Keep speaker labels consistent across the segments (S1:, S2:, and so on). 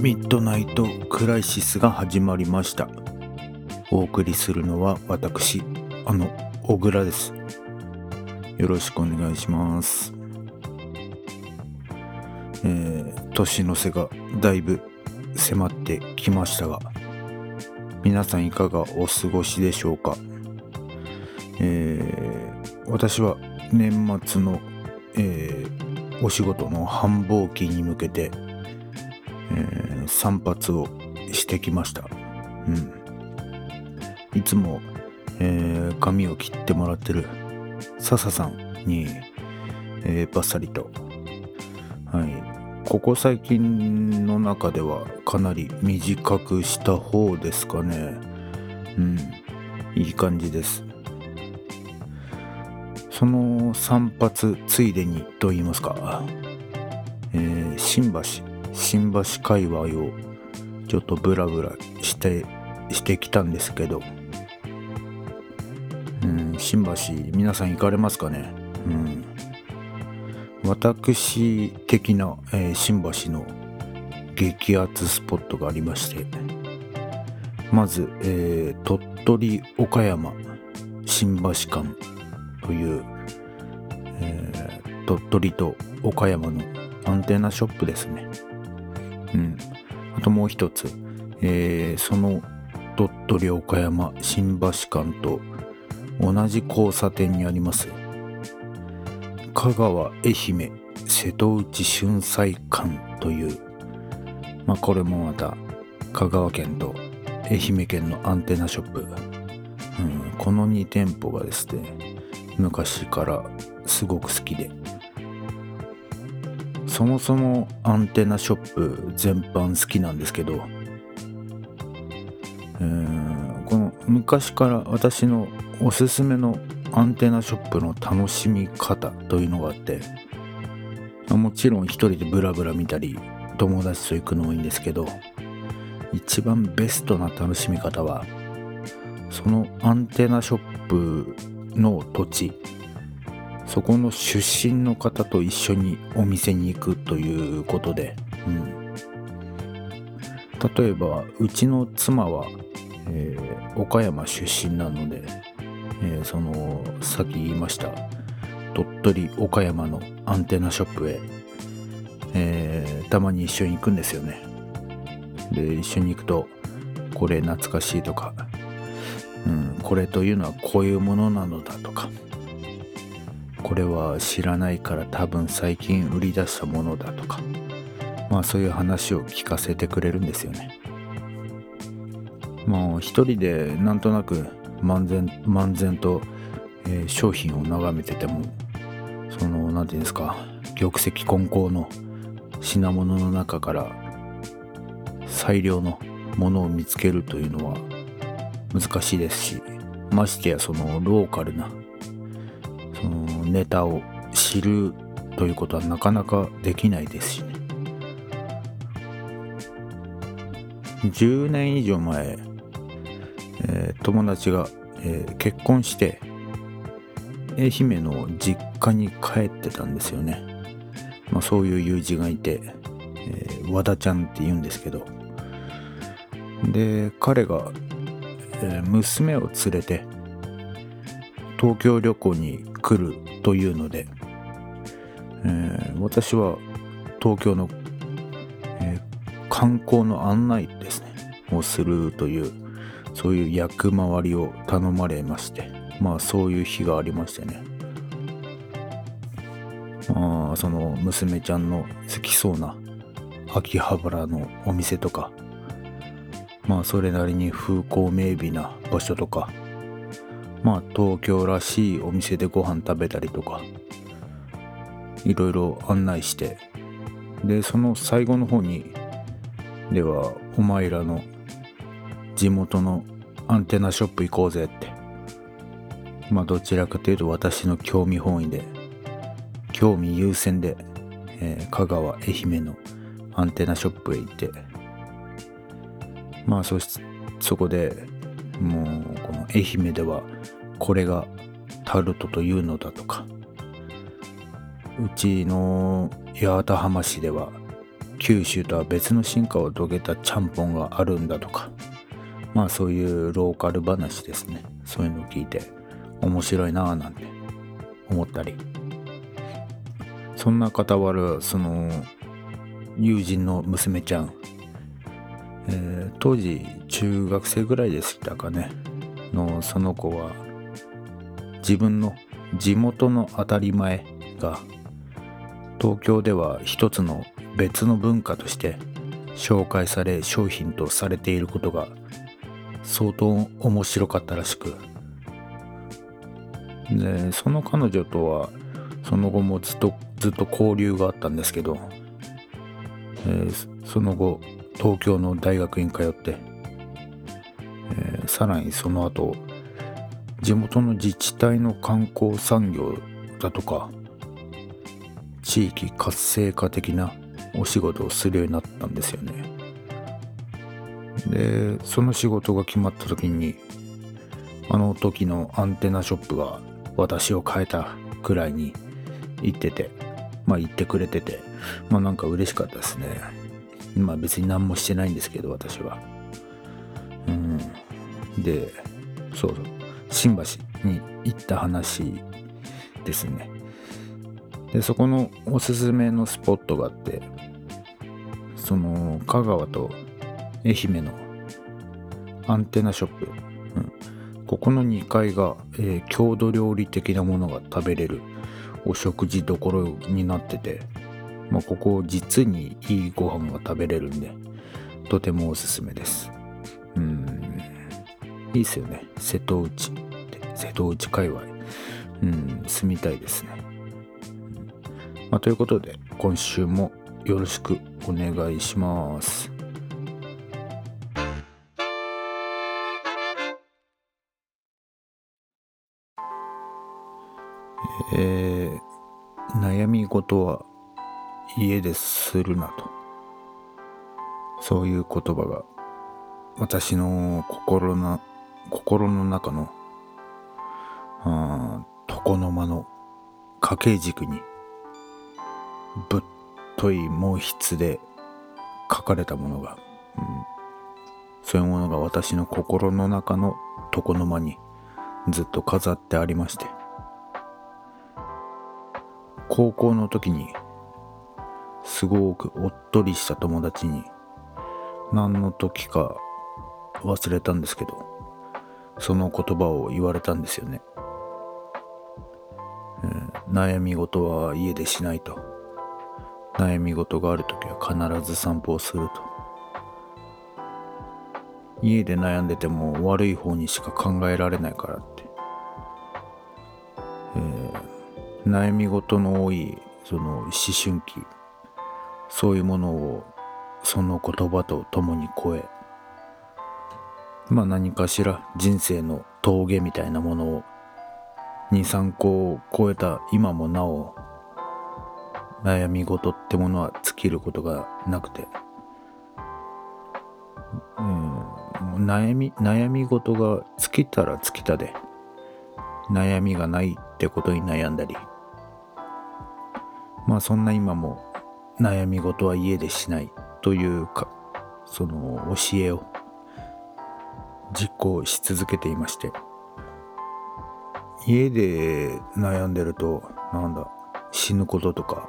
S1: ミッドナイトクライシスが始まりました。お送りするのは私あの小倉です。よろしくお願いします。えー、年の瀬がだいぶ迫ってきましたが皆さんいかがお過ごしでしょうか？えー、私は年末の、えー、お仕事の繁忙期に向けて、えー、散髪をしてきました。うん。いつも、えー、髪を切ってもらってる笹さんに、えー、バッサリと、はい、ここ最近の中ではかなり短くした方ですかね。うん、いい感じです。その散髪ついでにと言いますか、えー、新橋新橋界隈をちょっとブラブラしてしてきたんですけど、うん、新橋皆さん行かれますかね、うん、私的な、えー、新橋の激アツスポットがありまして。まず、えー、鳥取岡山新橋間という、えー、鳥取と岡山のアンテナショップですね。うん。あともう一つ、えー、その鳥取岡山新橋間と同じ交差点にあります。香川愛媛瀬戸内春菜館という。まあこれもまた香川県と愛媛県のアンテナショップ、うん、この2店舗がですね昔からすごく好きで。そもそもアンテナショップ全般好きなんですけど、えー、この昔から私のおすすめのアンテナショップの楽しみ方というのがあってもちろん一人でブラブラ見たり友達と行くのもいいんですけど一番ベストな楽しみ方はそのアンテナショップの土地そこの出身の方と一緒にお店に行くということで、うん、例えばうちの妻は、えー、岡山出身なので、えー、そのさっき言いました鳥取岡山のアンテナショップへ、えー、たまに一緒に行くんですよね。で一緒に行くとこれ懐かしいとかうん、これというのはこういうものなのだとかこれは知らないから多分最近売り出したものだとかまあそういう話を聞かせてくれるんですよね。もう一人でなんとなく漫然漫然と、えー、商品を眺めててもその何て言うんですか玉石混交の品物の中から最良のものを見つけるというのは難しいですしましてやそのローカルなそのネタを知るということはなかなかできないですしね。10年以上前、えー、友達が、えー、結婚して愛媛の実家に帰ってたんですよね、まあ、そういう友人がいて、えー、和田ちゃんって言うんですけど。で彼がえー、娘を連れて東京旅行に来るというので、えー、私は東京の、えー、観光の案内ですね。をするというそういう役回りを頼まれましてまあそういう日がありましてね。まあその娘ちゃんの好きそうな秋葉原のお店とかまあそれなりに風光明媚な場所とかまあ東京らしいお店でご飯食べたりとかいろいろ案内してでその最後の方にではお前らの地元のアンテナショップ行こうぜってまあどちらかというと私の興味本位で興味優先で、えー香川愛媛のアンテナショップへ行ってまあそしそこでもうこの愛媛ではこれがタルトというのだとかうちの八幡浜市では九州とは別の進化を遂げたちゃんぽんがあるんだとかまあそういうローカル話ですね。そういうのを聞いて面白いなぁなんて思ったり。そんな傍らその友人の娘ちゃん、えー当時中学生ぐらいでしたかね。のその子は自分の地元の当たり前が東京では一つの別の文化として紹介され商品とされていることが相当面白かったらしく。でその彼女とはその後もずっとずっと交流があったんですけど、えーその後東京の大学に通って、えーさらにその後地元の自治体の観光産業だとか地域活性化的なお仕事をするようになったんですよね。でその仕事が決まった時にあの時のアンテナショップが私を変えたくらいに言っててまあ言ってくれててまあなんか嬉しかったですね。まあ別に何もしてないんですけど私は。うん。でそうそう。新橋に行った話ですね。でそこのおすすめのスポットがあってその香川と愛媛のアンテナショップ、うん、ここの2階が、えー郷土料理的なものが食べれるお食事どころになってて、まあ、ここ実にいいご飯が食べれるんでとてもおすすめです。うん。いいっすよね。瀬戸内。瀬戸内界隈。うん。住みたいですね、まあ、ということで今週もよろしくお願いします。えー、悩み事は家でするなと。そういう言葉が私の心の心の中の床の間の家計軸にぶっとい毛筆で書かれたものが、うん、そういうものが私の心の中の床の間にずっと飾ってありまして。高校の時にすごくおっとりした友達に何の時か忘れたんですけどその言葉を言われたんですよね、えー悩み事は家でしないと。悩み事がある時は必ず散歩をすると。家で悩んでても悪い方にしか考えられないからって、えー悩み事の多いその思春期そういうものをその言葉と共に超えまあ何かしら人生の峠みたいなものを23個を超えた今もなお悩み事ってものは尽きることがなくて、うん、悩み悩み事が尽きたら尽きたで悩みがないってことに悩んだりまあそんな今も悩み事は家でしないというかその教えを実行し続けていまして家で悩んでるとなんだ死ぬこととか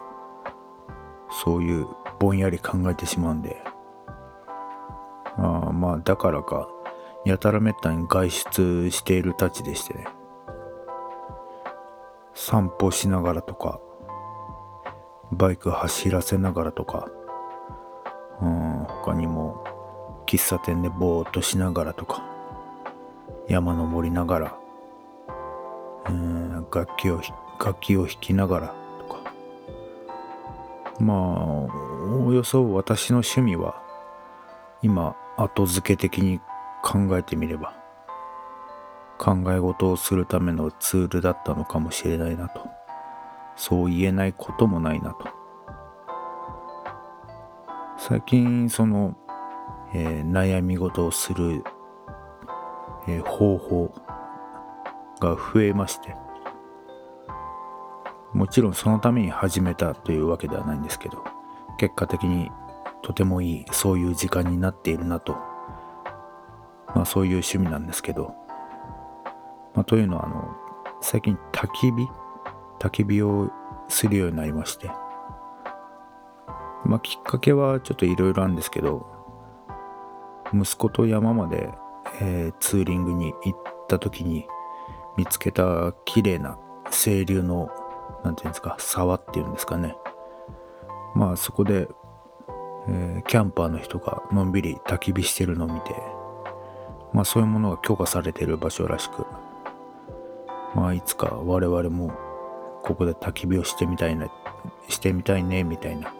S1: そういうぼんやり考えてしまうんであまあだからかやたらめったに外出しているたちでしてね。散歩しながらとかバイク走らせながらとかうん他にも喫茶店でぼーっとしながらとか山登りながらうん楽器を楽器を弾きながらとか。まあおおよそ私の趣味は今後付け的に考えてみれば考え事をするためのツールだったのかもしれないなと。そう言えないこともないなと。最近その、えー、悩み事をする、えー、方法が増えましてもちろんそのために始めたというわけではないんですけど結果的にとてもいいそういう時間になっているなと。まあそういう趣味なんですけど、まあ、というのはあの最近焚き火焚き火をするようになりまして。まあきっかけはちょっといろいろあるんですけど息子と山まで、えー、ツーリングに行った時に見つけた綺麗な清流の何て言うんですか沢っていうんですかね。まあそこでえー、キャンパーの人がのんびり焚き火してるのを見て、まあそういうものが許可されてる場所らしく、まあいつか我々もここで焚き火をしてみたいな、してみたいね、みたいな。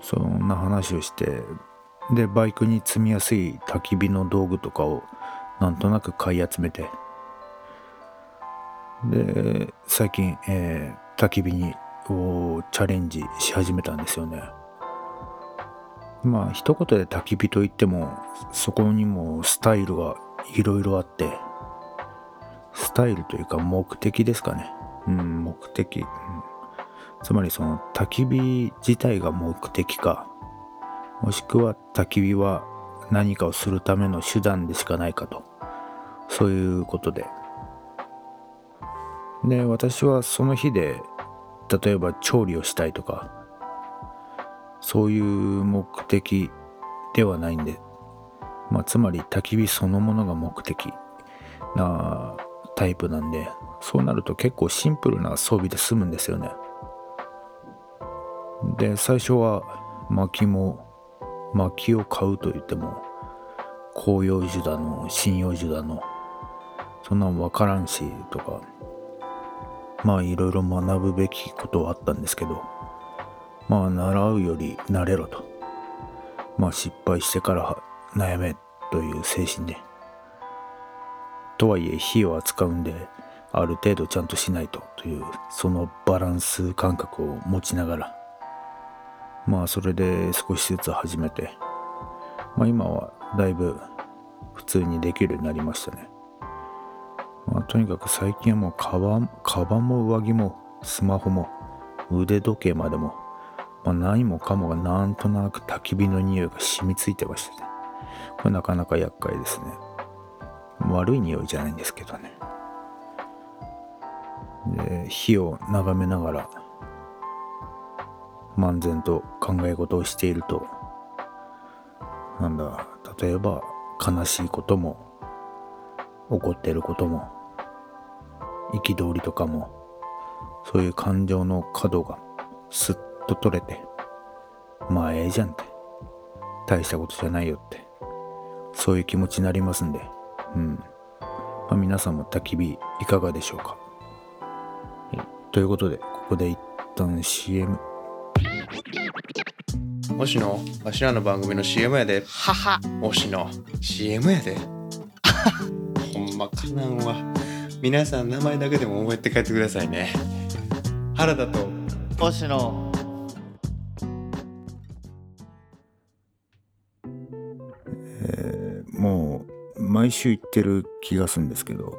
S1: そんな話をして、で、バイクに積みやすい焚き火の道具とかをなんとなく買い集めて、で、最近、えー、焚き火にをチャレンジし始めたんですよね。まあ一言で焚き火といってもそこにもスタイルがいろいろあってスタイルというか目的ですかね。うん目的、うん、つまりその焚き火自体が目的か。もしくは焚き火は何かをするための手段でしかないかと。そういうことで。で私はその日で例えば調理をしたいとか。そういう目的ではないんで、まあ、つまり焚き火そのものが目的。なタイプなんで、そうなると結構シンプルな装備で済むんですよね。で、最初は薪も、薪を買うと言っても、広葉樹だの、針葉樹だの、そんなん分からんし、とか、まあいろいろ学ぶべきことはあったんですけど、まあ習うより慣れろと。まあ失敗してから悩めという精神で。とはいえ火を扱うんである程度ちゃんとしないとというそのバランス感覚を持ちながらまあそれで少しずつ始めてまあ今はだいぶ普通にできるようになりましたね。まあ、とにかく最近はもうカバン、カバンも上着もスマホも腕時計までもまあ、何もかもがなんとなく焚き火の匂いが染みついてましたね。これなかなか厄介ですね。悪い匂いじゃないんですけどね。で、火を眺めながら、漫然と考え事をしていると、なんだ、例えば悲しいことも、怒ってることも、憤りとかも、そういう感情の角がすっと取れて、まあええじゃんって。大したことじゃないよって。そういう気持ちになりますんで、うん。まあ、皆さんも焚き火いかがでしょうか？ということで、ここで一旦 CM。
S2: もしの、わしらの番組の CM やで。
S3: はは。
S2: もしの、CM やで。ほんまかなんわ。皆さん名前だけでも覚えて帰ってくださいね。原田と、
S3: 星野。
S1: 毎週行ってる気がするんですけど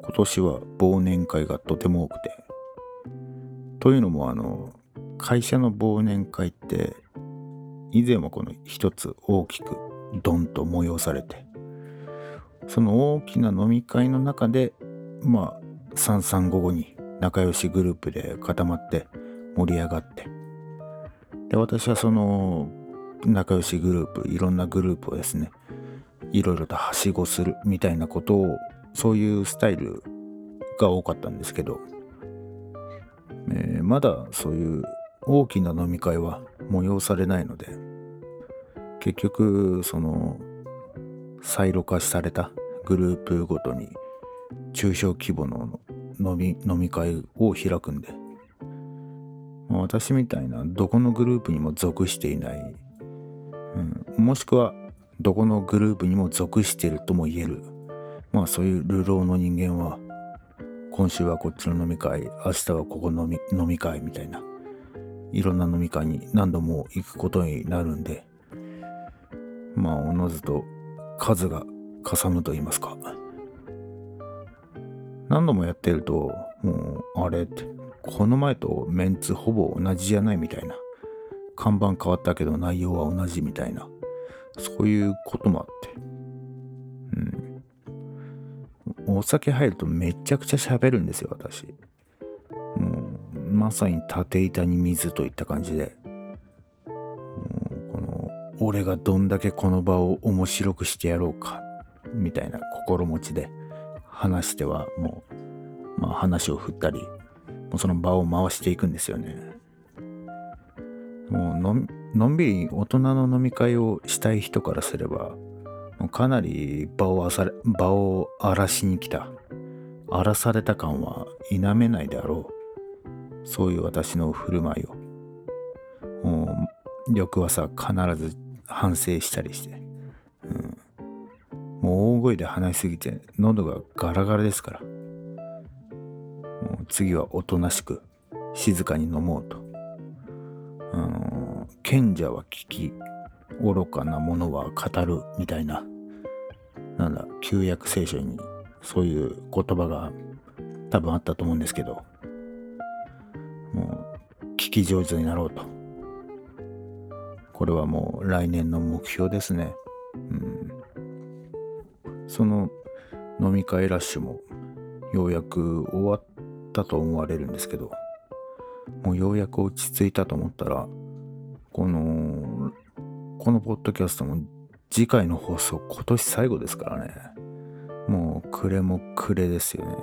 S1: 今年は忘年会がとても多くて。というのもあの会社の忘年会って以前はこの一つ大きくドンと催されてその大きな飲み会の中でまあ3355に仲良しグループで固まって盛り上がってで私はその仲良しグループいろんなグループをですねいろいろとはしごするみたいなことをそういうスタイルが多かったんですけど、えー、まだそういう大きな飲み会は催されないので結局そのサイロ化されたグループごとに中小規模の飲み飲み会を開くんで私みたいなどこのグループにも属していない、うん、もしくはどこのグループにも属してるとも言える。まあそういう流浪の人間は今週はこっちの飲み会明日はここの飲み飲み会みたいな。いろんな飲み会に何度も行くことになるんでまあおのずと数がかさむと言いますか。何度もやってるともうあれってこの前とメンツほぼ同じじゃないみたいな。看板変わったけど内容は同じみたいな。そういうこともあって。うん。お酒入るとめちゃくちゃ喋るんですよ私。もうまさに縦板に水といった感じで。この俺がどんだけこの場を面白くしてやろうかみたいな心持ちで話してはもう、まあ、話を振ったりもうその場を回していくんですよね。もうのんのんびり大人の飲み会をしたい人からすればかなり場をあされ場を荒らしに来た。荒らされた感は否めないであろう。そういう私の振る舞いを。もう翌朝必ず反省したりして、うん、もう大声で話しすぎて喉がガラガラですから。もう次はおとなしく静かに飲もうと、うん、賢者は聞き愚かなものは語るみたいななんだ旧約聖書にそういう言葉が多分あったと思うんですけどもう聞き上手になろうと。これはもう来年の目標ですね。うん。その飲み会ラッシュもようやく終わったと思われるんですけどもうようやく落ち着いたと思ったらこのこのポッドキャストも次回の放送今年最後ですからね。もう暮れも暮れですよね。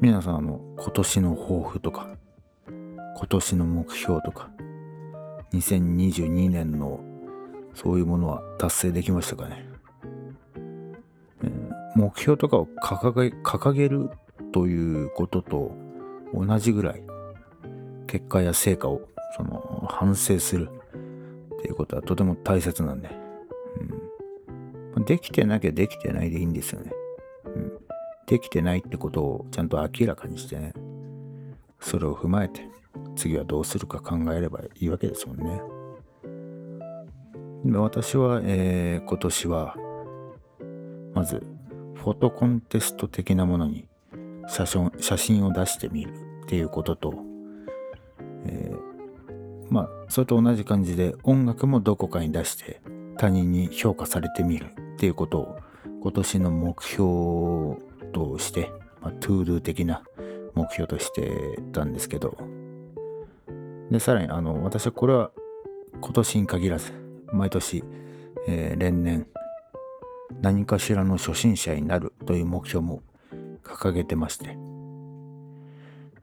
S1: 皆さんあの今年の抱負とか今年の目標とか2022年のそういうものは達成できましたかね、え目標とかを掲げ掲げるということと同じぐらい結果や成果をその反省する。っていうことはとても大切なんで、うん、できてなきゃできてないでいいんですよね、うん、できてないってことをちゃんと明らかにしてね。それを踏まえて次はどうするか考えればいいわけですもんね。で私は、えー今年はまずフォトコンテスト的なものに写真を出してみるっていうことと、えーまあそれと同じ感じで音楽もどこかに出して他人に評価されてみるっていうことを今年の目標として、まあ、 to do 的な目標としてたんですけど。でさらにあの私はこれは今年に限らず毎年、えー連年何かしらの初心者になるという目標も掲げてまして。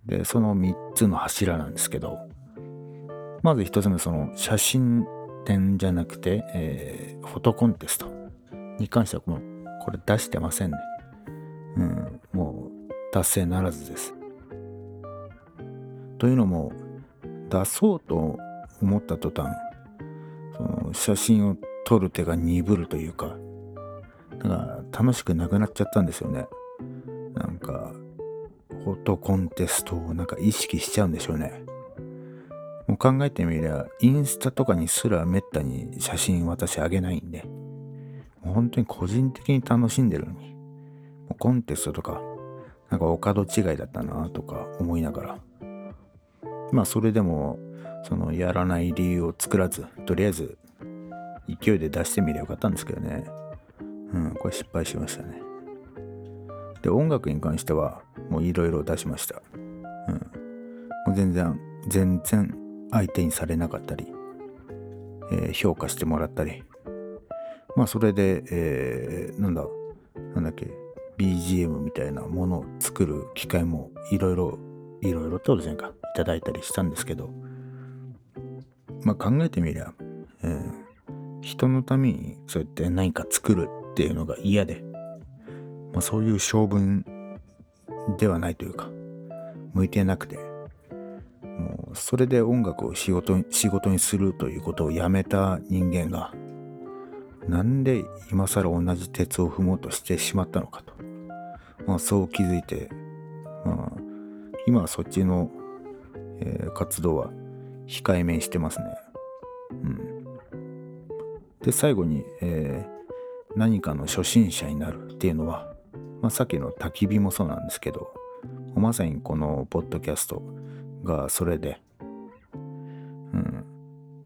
S1: でその3つの柱なんですけどまず1つ目その写真展じゃなくて、えーフォトコンテストに関してはもうこれ出してませんね。うんもう達成ならずです。というのも出そうと思った途端その写真を撮る手が鈍るというかだから楽しくなくなっちゃったんですよね。なんかフォトコンテストをなんか意識しちゃうんでしょうね。もう考えてみりゃインスタとかにすらめったに写真私あげないんで。もう本当に個人的に楽しんでるのに。もうコンテストとかなんかお門違いだったなとか思いながら。まあそれでもそのやらない理由を作らずとりあえず勢いで出してみればよかったんですけどね。うんこれ失敗しましたね。で音楽に関してはもういろいろ出しました。うん。もう全然全然相手にされなかったり、えー評価してもらったり。まあそれで、えーなんだなんだっけ BGM みたいなものを作る機会もいろいろいろいろとじゃんか。いただいたりしたんですけど。まあ考えてみりゃ、えー人のためにそうやって何か作るっていうのが嫌で、まあ、そういう性分ではないというか向いてなくてもうそれで音楽を仕事に仕事にするということをやめた人間がなんで今更同じ鉄を踏もうとしてしまったのかと、まあ、そう気づいて、まあ、今はそっちの、えー活動は控えめにしてますね。うん、で最後に、えー何かの初心者になるっていうのは、まあ、さっきの焚き火もそうなんですけどまさにこのポッドキャストがそれでうん。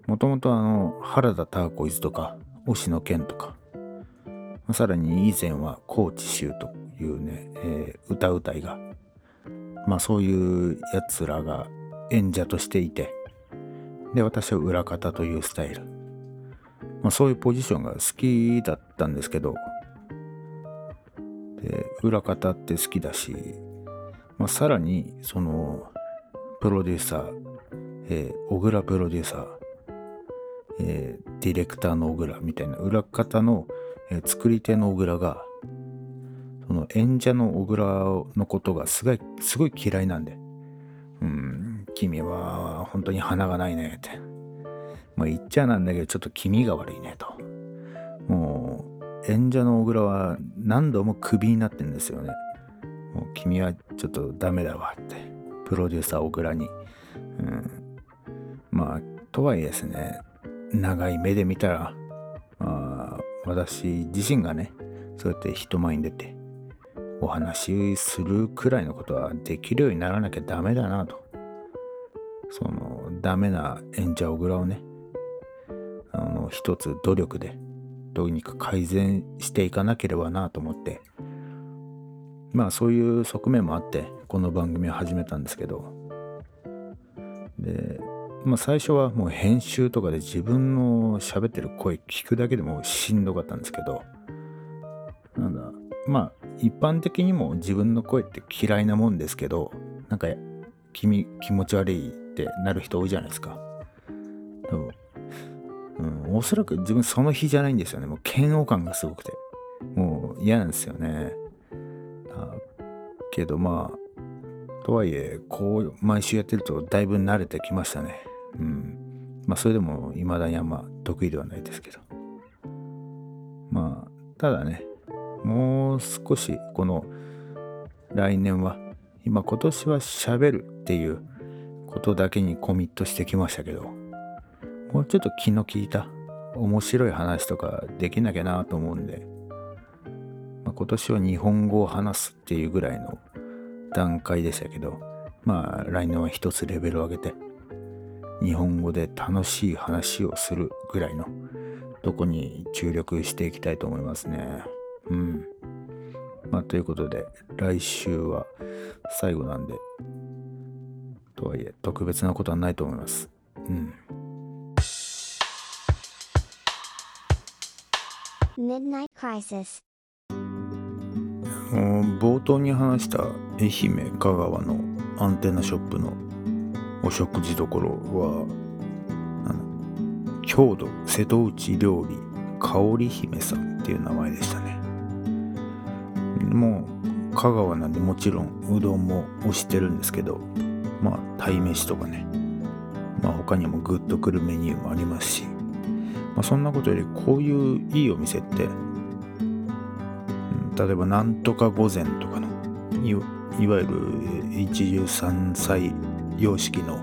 S1: もともとあの原田ターコイズとか星野源とか、まあさらに以前は高知州というね、えー歌うたいがまあそういうやつらが演者としていてで私は裏方というスタイル。まあ、そういうポジションが好きだったんですけどで裏方って好きだし、まあ、さらにそのプロデューサー、えー小倉プロデューサー、えーディレクターの小倉みたいな裏方の、えー作り手の小倉がその演者の小倉のことがすごいすごい嫌いなんでうん君は本当に花がないねって。言っちゃなんだけどちょっと気味が悪いねと。もう演者の小倉は何度もクビになってんですよね。もう君はちょっとダメだわってプロデューサー小倉に。うん。まあとはいえですね長い目で見たらまあ私自身がねそうやって人前に出てお話しするくらいのことはできるようにならなきゃダメだなと。そのダメな演者小倉をねあの一つ努力でどうにか改善していかなければなと思って。まあそういう側面もあってこの番組を始めたんですけど。でまあ最初はもう編集とかで自分の喋ってる声聞くだけでもしんどかったんですけど。なんだまあ一般的にも自分の声って嫌いなもんですけどなんか君気持ち悪いってなる人多いじゃないですか。もう、おそらく自分その日じゃないんですよね。もう嫌悪感がすごくて。もう嫌なんですよね。けどまあ、とはいえ、こう毎週やってるとだいぶ慣れてきましたね。うん。まあそれでも未だにあんま得意ではないですけど。まあ、ただね、もう少しこの来年は、今今年は喋るっていうことだけにコミットしてきましたけど、もうちょっと気の利いた面白い話とかできなきゃなと思うんで、まあ、今年は日本語を話すっていうぐらいの段階でしたけど、まあ来年は一つレベルを上げて、日本語で楽しい話をするぐらいのとこに注力していきたいと思いますね。うん。まあということで、来週は最後なんで、とはいえ特別なことはないと思います。うん。冒頭に話した愛媛香川のアンテナショップのお食事どころは郷土瀬戸内料理香り姫さんっていう名前でしたね。もう香川なんでもちろんうどんも推してるんですけどまあ鯛めしとかね。まあ他にもグッとくるメニューもありますし、まあ、そんなことよりこういういいお店って例えばなんとか御膳とかのいわゆる一汁三菜様式の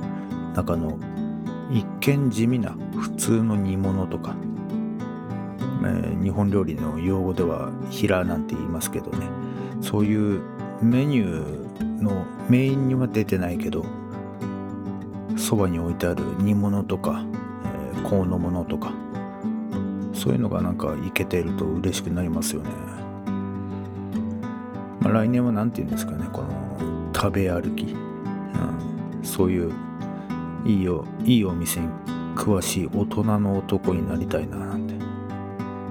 S1: 中の一見地味な普通の煮物とか、えー日本料理の用語では平なんて言いますけどね。そういうメニューのメインには出てないけどそばに置いてある煮物とか、えー、香の物とかそういうのがなんかいけてると嬉しくなりますよね。まあ、来年は何て言うんですかねこの食べ歩き、うん、そういういいよいいお店に詳しい大人の男になりたいななんて。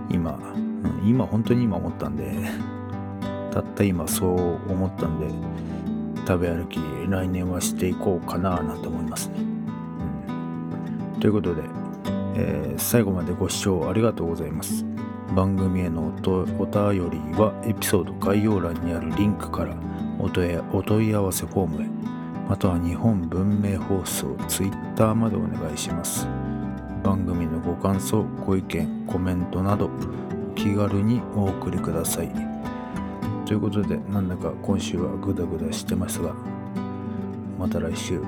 S1: 今、うん、今本当に今思ったんで。たった今そう思ったんで食べ歩き来年はしていこうかななんて思いますね、うん、ということで、えー最後までご視聴ありがとうございます。番組へのおお便りはエピソード概要欄にあるリンクからお問お問い合わせフォームへまたは日本文明放送 Twitter までお願いします。番組のご感想ご意見コメントなどお気軽にお送りください。ということでなんだか今週はグダグダしてますがまた来週。